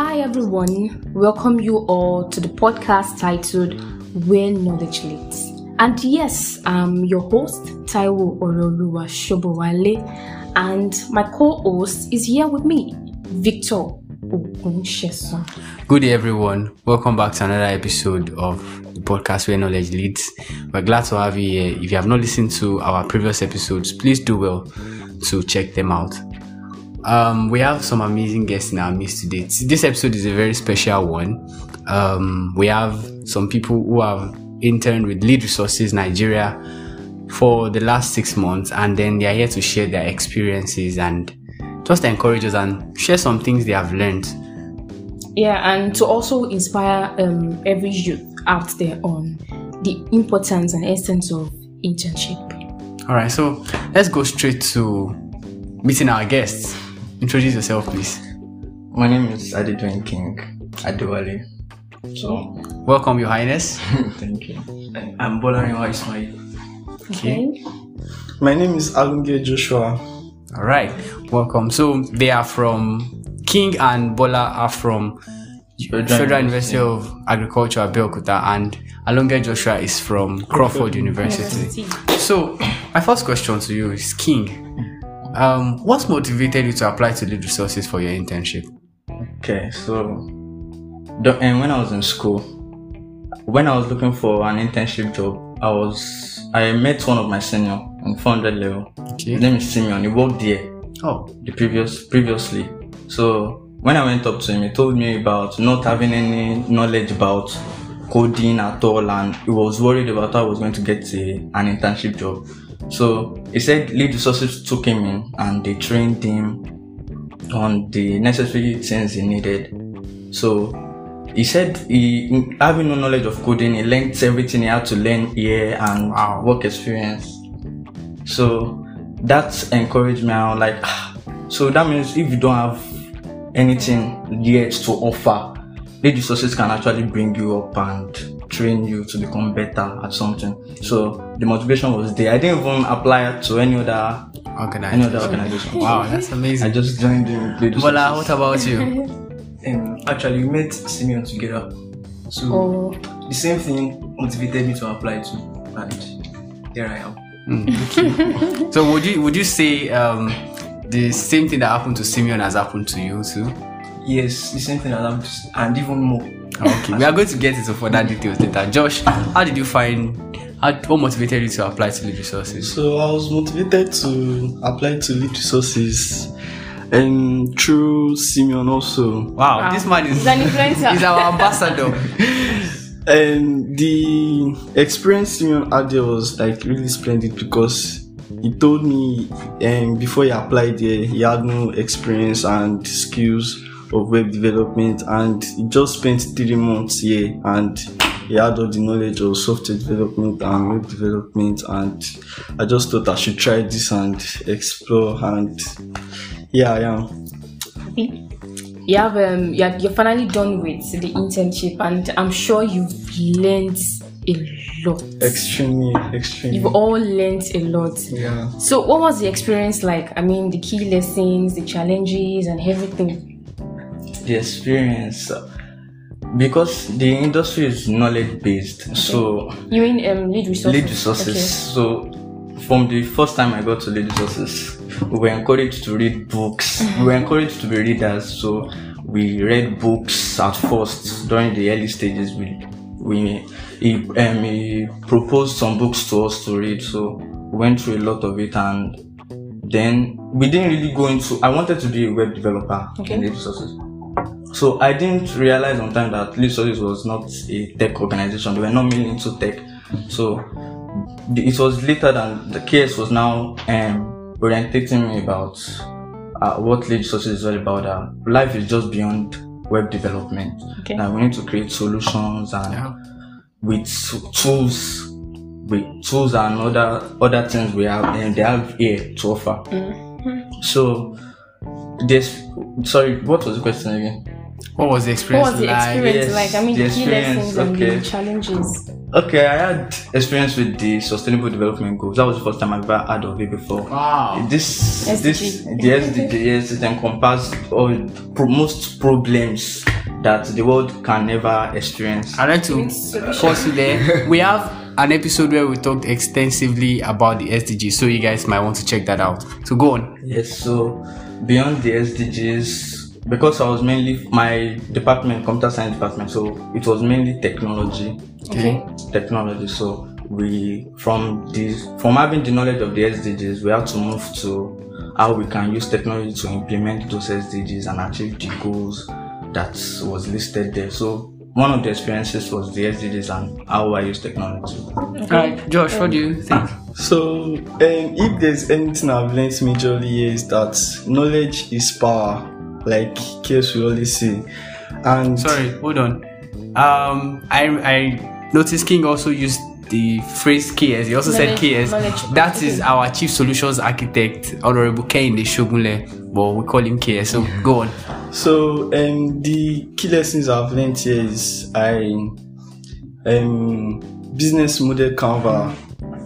Hi everyone, welcome you all to the podcast titled Where Knowledge Leads. And yes, I'm your host, Taiwo Oroluwa Shobowale, and my co-host is here with me, Victor Ogunsheson. Good day, everyone. Welcome back to another episode of the podcast Where Knowledge Leads. We're glad to have you here. If you have not listened to our previous episodes, please do well to check them out. Um, we have some amazing guests in our midst today. This episode is a very special one. Um, we have some people who have interned with Lead Resources Nigeria for the last six months, and then they are here to share their experiences and just encourage us and share some things they have learned. Yeah, and to also inspire um, every youth out there on the importance and essence of internship. All right, so let's go straight to meeting our guests. Introduce yourself, please. My name is Adedoyin King Adewale. So, Welcome, Your Highness. thank you. I'm Bolarinwa Ismail. Okay. My name is Alonge Joshua. All right, welcome. So they are from King and Bola are from Federal University of Agriculture, Abeokuta, and Alonge Joshua is from Crawford University. So my first question to you is King. Um, what motivated you to apply to lead resources for your internship? Okay, so the, and when I was in school, when I was looking for an internship job, I was I met one of my senior in 400 level. Okay. His name is Simeon. He worked there Oh, the previous previously. So when I went up to him, he told me about not having any knowledge about coding at all, and he was worried about how I was going to get a, an internship job. So he said lead resources took him in and they trained him on the necessary things he needed. So he said he having no knowledge of coding, he learned everything he had to learn here and Wow. work experience. So that encouraged me. I was like, "Ah." so that means if you don't have anything yet to offer, lead resources can actually bring you up and train you to become better at something. So the motivation was there. I didn't even apply to any other any other organization. Wow, that's amazing. I just joined in lead Bola, what about you? Um, actually, we met Simeon together. So Oh, the same thing motivated me to apply to, and here I am. So would you would you say um, the same thing that happened to Simeon has happened to you too? Yes, the same thing that happened, to- and even more. Okay, we are going to get into further details later. Josh, how did you find? How, what motivated you to apply to lead resources? So I was motivated to apply to lead resources and through Simeon also. Wow, Wow. this man is He's an influencer. he's our ambassador. And the experience Simeon had there was like really splendid because he told me um, before he applied there he had no experience and skills of web development and he just spent three months here and he had all the knowledge of software development and web development and I just thought I should try this and explore and yeah I am. you have um, you're, you're finally done with the internship, and I'm sure you've learned a lot. Extremely, extremely. You've all learned a lot. yeah. So, what was the experience like? I mean, the key lessons, the challenges, and everything. The experience uh, because the industry is knowledge based. So You mean um, lead resources? lead resources. So from the first time I got to lead resources, we were encouraged to read books. we were encouraged to be readers. So we read books at first during the early stages. We we he, um, he proposed some books to us to read. So we went through a lot of it and then we didn't really go into I wanted to be a web developer Okay. in lead resources. So I didn't realize on time that Lead Resources was not a tech organization. They were not mainly into tech. So the- it was later that the case was now um, orientating me about uh, what Lead Resources is all about. Uh, life is just beyond web development. Okay. Now we need to create solutions and Yeah. with tools, with tools and other other things we have and they have here to offer. So this sorry, what was the question again? What was the What experience was the like? experience Yes, like? I mean, the the key experience, lessons and okay. the challenges. Okay, I had experience with the Sustainable Development Goals. That was the first time I've ever heard of it before. Wow. This, SDG. this, the SDG, yes, it encompasses all pro- most problems that the world can never experience. I'd like to It's pause you there. We have an episode where we talked extensively about the SDG, so you guys might want to check that out. So go on. Yes, so beyond the SDGs, because I was mainly my department, computer science department, so it was mainly technology. Okay. Technology. So we from this from having the knowledge of the SDGs, we have to move to how we can use technology to implement those SDGs and achieve the goals that was listed there. So one of the experiences was the SDGs and how I use technology. Alright, Josh, what do you think? So, um, if there's anything I've learned majorly here is that knowledge is power, like KS we always say. And Sorry, hold on. Um, I I noticed King also used the phrase KS. He also said Knowledge- KS. knowledge. That is our chief solutions architect, Honorable Kehinde Shogunle, but we call him KS. So go on. So um, the key lessons I've learned here is I um business model Canva,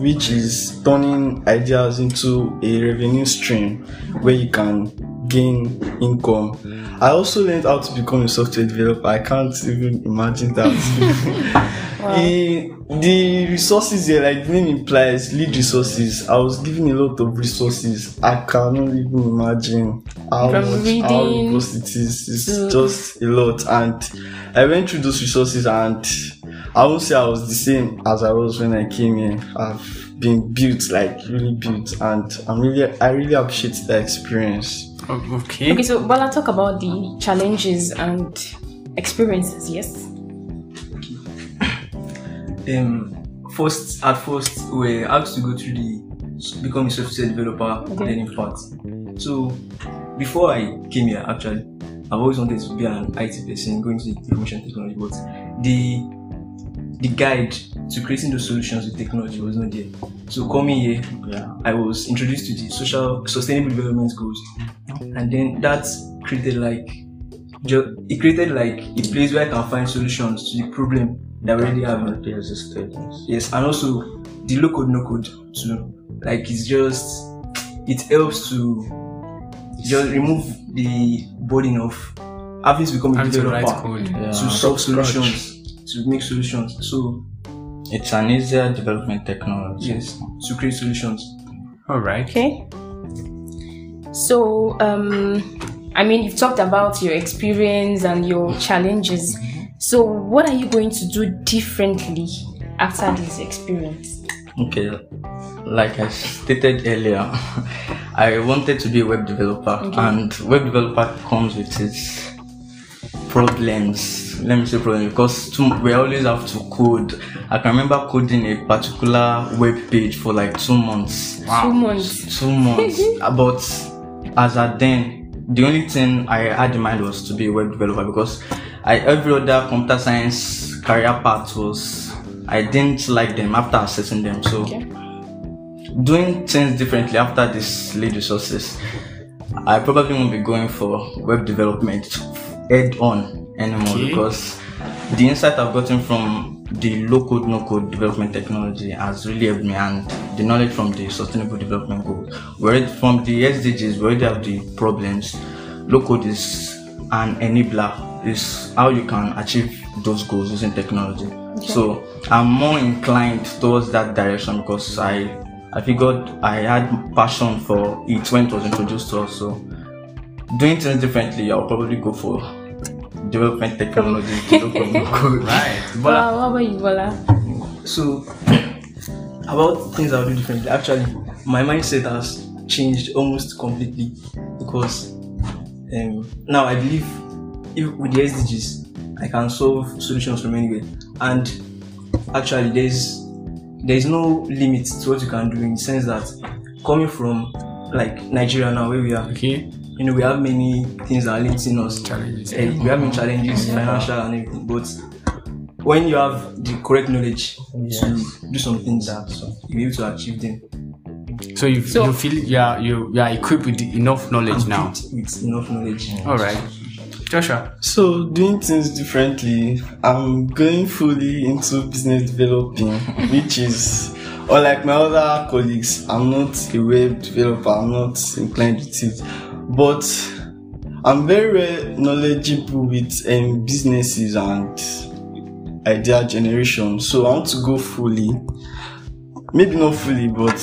which is turning ideas into a revenue stream where you can gain income. I also learned how to become a software developer. I can't even imagine that. Eh, the resources here, like the name implies, lead resources. I was given a lot of resources. I cannot even imagine how From much how reading robust it is. It's to- just a lot, and I went through those resources, and I won't say I was the same as I was when I came here. I've been built, like really built, and I'm really, I really appreciate the experience. Okay. Okay, so while I talk about the challenges and experiences. Yes. Okay. um first at first we were asked to go through the s- become a software developer Okay. learning part so before i came here actually i've always wanted to be an it person going to information technology but the the guide to creating those solutions with technology was not there so coming here Yeah. I was introduced to the social sustainable development goals, and then that created like it created like a place where I can find solutions to the problem that we already have. Already existed, yes. Yes, and also the low code no code too. Like it's just it helps to just remove the burden of having to become a Having to developer code. Yeah. to solve solutions, to make solutions. So It's an easier development technology. yes, to create solutions. All right. Okay. So, um, I mean, you've talked about your experience and your challenges. So, what are you going to do differently after this experience? Okay, like I stated earlier, I wanted to be a web developer, and web developer comes with its problems. Let me say problems because two, we always have to code. I can remember coding a particular web page for like two months. Two months. Two months. Uh, but as at then, the only thing I had in mind was to be a web developer because I every other computer science career path was I didn't like them after assessing them. So Okay. doing things differently after this lead resources, I probably won't be going for web development head on anymore Okay. because the insight I've gotten from the low code, no code development technology has really helped me and the knowledge from the sustainable development goals. Where already, from the SDGs, where they have the problems. Low code is an enabler, is how you can achieve those goals using technology. So I'm more inclined towards that direction because I I figured I had passion for it when it was introduced to us. So doing things differently, I'll probably go for development technology. development no code. Right. Bola, But what about you, Bola? So, about things I'll do differently. Actually, my mindset has changed almost completely because um, now I believe if with the SDGs, I can solve solutions from anywhere. And actually, there's there's no limit to what you can do in the sense that coming from like Nigeria now, where we are, okay. you know, we have many things that are limiting us. Challenges. Eh, we have many challenges, financial and everything. But when you have the correct knowledge to do some things, you'll be able to achieve them. So you So- you feel you are you, you are equipped with enough knowledge now. Equipped with enough knowledge. All right. Joshua. So doing things differently, I'm going fully into business developing, which is unlike my other colleagues, I'm not a web developer, I'm not inclined with it. But I'm very, knowledgeable with um, businesses and idea generation. So I want to go fully, maybe not fully, but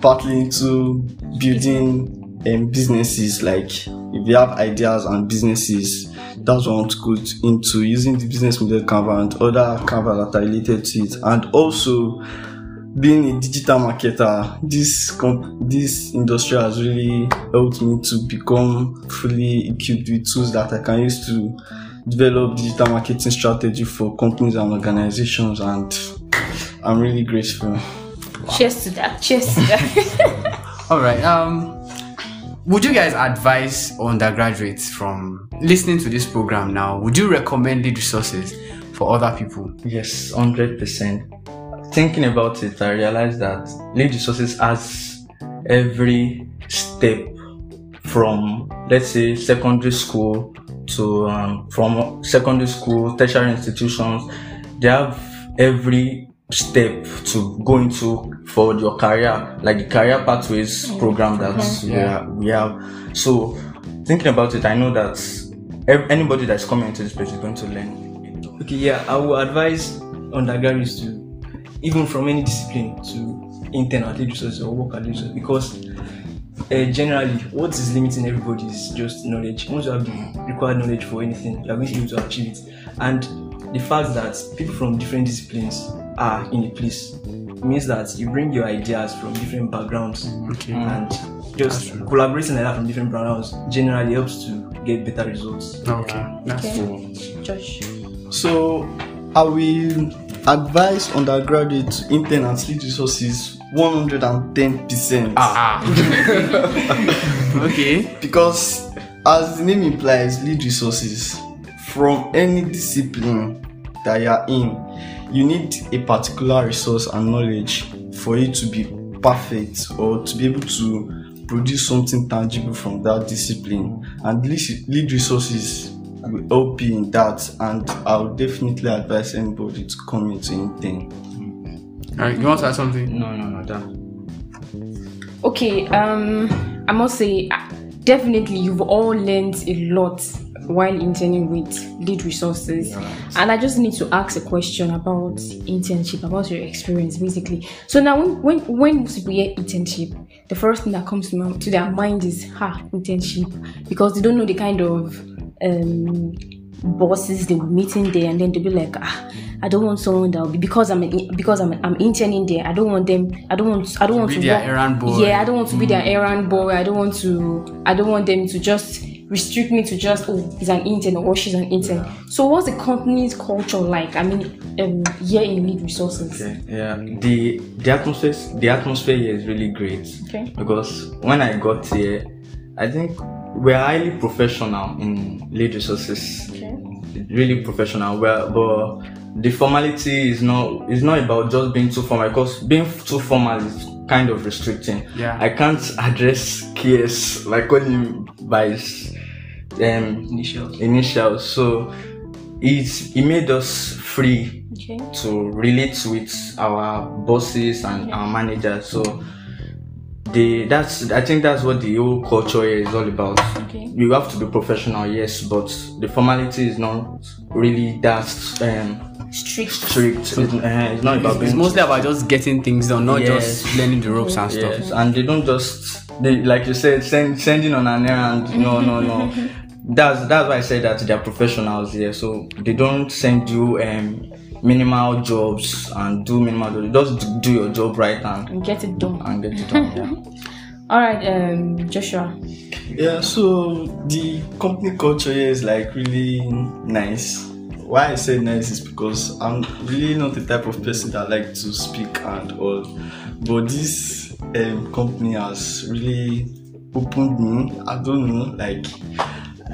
partly into building um, businesses. Like if you have ideas and businesses, that's what I want to go into using the business model Canva and other Canva that are related to it, and also being a digital marketer, this comp- this industry has really helped me to become fully equipped with tools that I can use to develop digital marketing strategy for companies and organizations, and I'm really grateful. Cheers to that. Cheers to that. All right. Um, would you guys advise undergraduates from listening to this program now? Would you recommend lead resources for other people? Yes, hundred percent. Thinking about it, I realized that lead resources has every step from let's say secondary school to um, from secondary school, tertiary institutions. They have every step to go into for your career, like the career pathways program that we, Yeah. are, we have. So thinking about it, I know that ev- anybody that's coming into this place is going to learn Okay, yeah, I will advise undergraduates to, even from any discipline, to intern at lead resources or work at lead resources because uh, generally, what is limiting everybody is just knowledge. Once you have the required knowledge for anything, you are going to be able to achieve it. And the fact that people from different disciplines are in a place means that you bring your ideas from different backgrounds Okay. and mm. just collaborating like that from different backgrounds generally helps to get better results. Ah, okay. That's Okay. cool. Josh. So I will advise undergraduate to intern at lead resources 110%. Ah. ah. okay. Because as the name implies, lead resources from any discipline that you are in, you need a particular resource and knowledge for it to be perfect or to be able to produce something tangible from that discipline. And lead lead resources will help you in that. And I would definitely advise anybody to come into anything. All right. You want to add something? No, no, no, that. Okay, um, I must say, uh, definitely you've all learned a lot while interning with lead resources, and I just need to ask a question about internship, about your experience, basically. So now, when when when most people hear internship, the first thing that comes to, my, to their mind is ha internship. Because they don't know the kind of um bosses they will meet in there. And then they'll be like ah i don't want someone that will be because i'm an, because i'm i'm interning there i don't want them i don't want i don't want be to their work- errand boy. yeah i don't want to be their errand boy. I don't want to i don't want them to just restrict me to just oh he's an intern or she's an intern so what's the company's culture like i mean um here in lead resources Okay, yeah. The the atmosphere the atmosphere here is really great. Okay. Because when I got here, I think we're highly professional in lead resources. Okay. Really professional. Well, but the formality is not is not about just being too formal. Because being too formal is kind of restricting. Yeah. I can't address KS like calling him by his um, Initials. initials. So it it made us free okay to relate with our bosses and our managers. So the that's I think that's what the whole culture here is all about. Okay. You have to be professional, yes, but the formality is not really that um, strict strict. It's, uh, it's not about It's being mostly about just getting things done, not Yes. just learning the ropes and stuff. Yes, and they don't just they like you said send, sending on an errand. No, no, no. that's that's why I said that they're professionals here. So they don't send you um minimal jobs and do minimal jobs. Just do your job right and and get it done and get it done. Yeah. all right um joshua Yeah, so the company culture here is like really nice. Why I say nice is because I'm really not the type of person that like to speak and all. But this um, company has really opened me. I don't know, like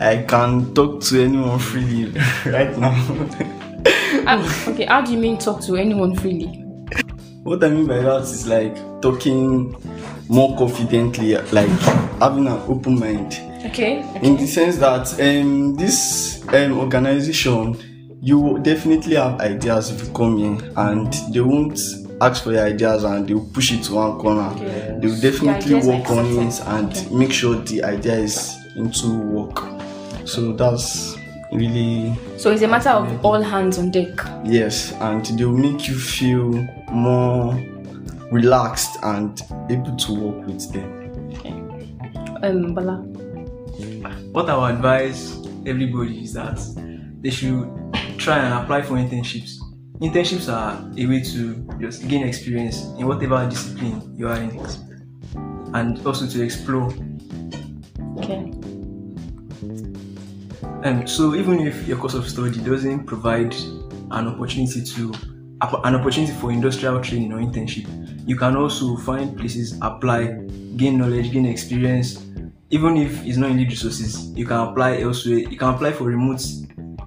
I can talk to anyone freely right now. Ah, okay how do you mean talk to anyone freely What I mean by that is like talking more confidently, like having an open mind. Okay. in the sense that um, this um, organization you definitely have ideas if you come here and they won't ask for your ideas and they will push it to one corner they will definitely work on it and make sure the idea is into work so that's really So it's a matter of all hands on deck. yes and they will make you feel more relaxed and able to work with them Okay. Um, Bola. what I would advise everybody is that they should try and apply for internships. Internships are a way to just gain experience in whatever discipline you are in, and also to explore. Okay. Um, so even if your course of study doesn't provide an opportunity to an opportunity for industrial training or internship, you can also find places apply, gain knowledge, gain experience. Even if it's not in lead resources, you can apply elsewhere. You can apply for remote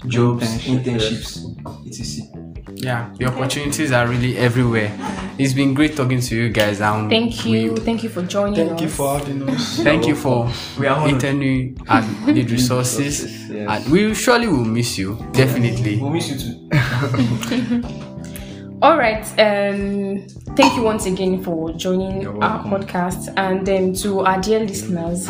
jobs, Internship, internships, etc. Yeah, the opportunities are really everywhere. It's been great talking to you guys. Um, Thank you. we- Thank you for joining thank us. you for having us thank you for We are honored. interning at Lead Resources. Resources, yes. And we surely will miss you. Definitely. We'll miss you too. All right. Um, thank you once again for joining our podcast, and um, to our dear listeners.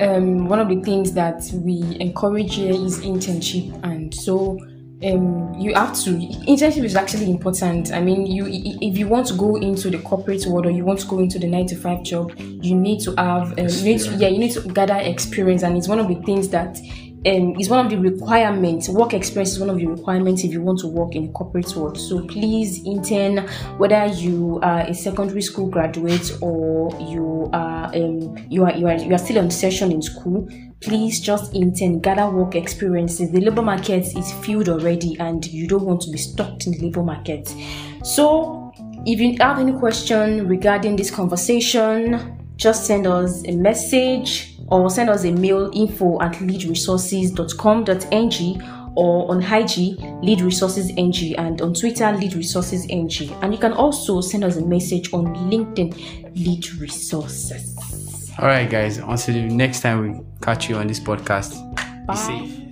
Um, one of the things that we encourage here is internship, and so um, you have to. Internship is actually important. I mean, you if you want to go into the corporate world or you want to go into the nine to five job, you need to have. Um, you need to, yeah, you need to gather experience, and it's one of the things that um, is one of the requirements. Work experience is one of the requirements if you want to work in the corporate world. So please intern, whether you are a secondary school graduate or you are um, you are you are you are still on session in school. Please just intern, gather work experiences. The labor market is filled already, and you don't want to be stuck in the labor market. So if you have any question regarding this conversation, just send us a message or send us a mail info at leadresources.com.ng or on IG lead resources ng and on Twitter lead resources ng and you can also send us a message on LinkedIn lead resources. All right, guys. Until the next time we catch you on this podcast. Be safe.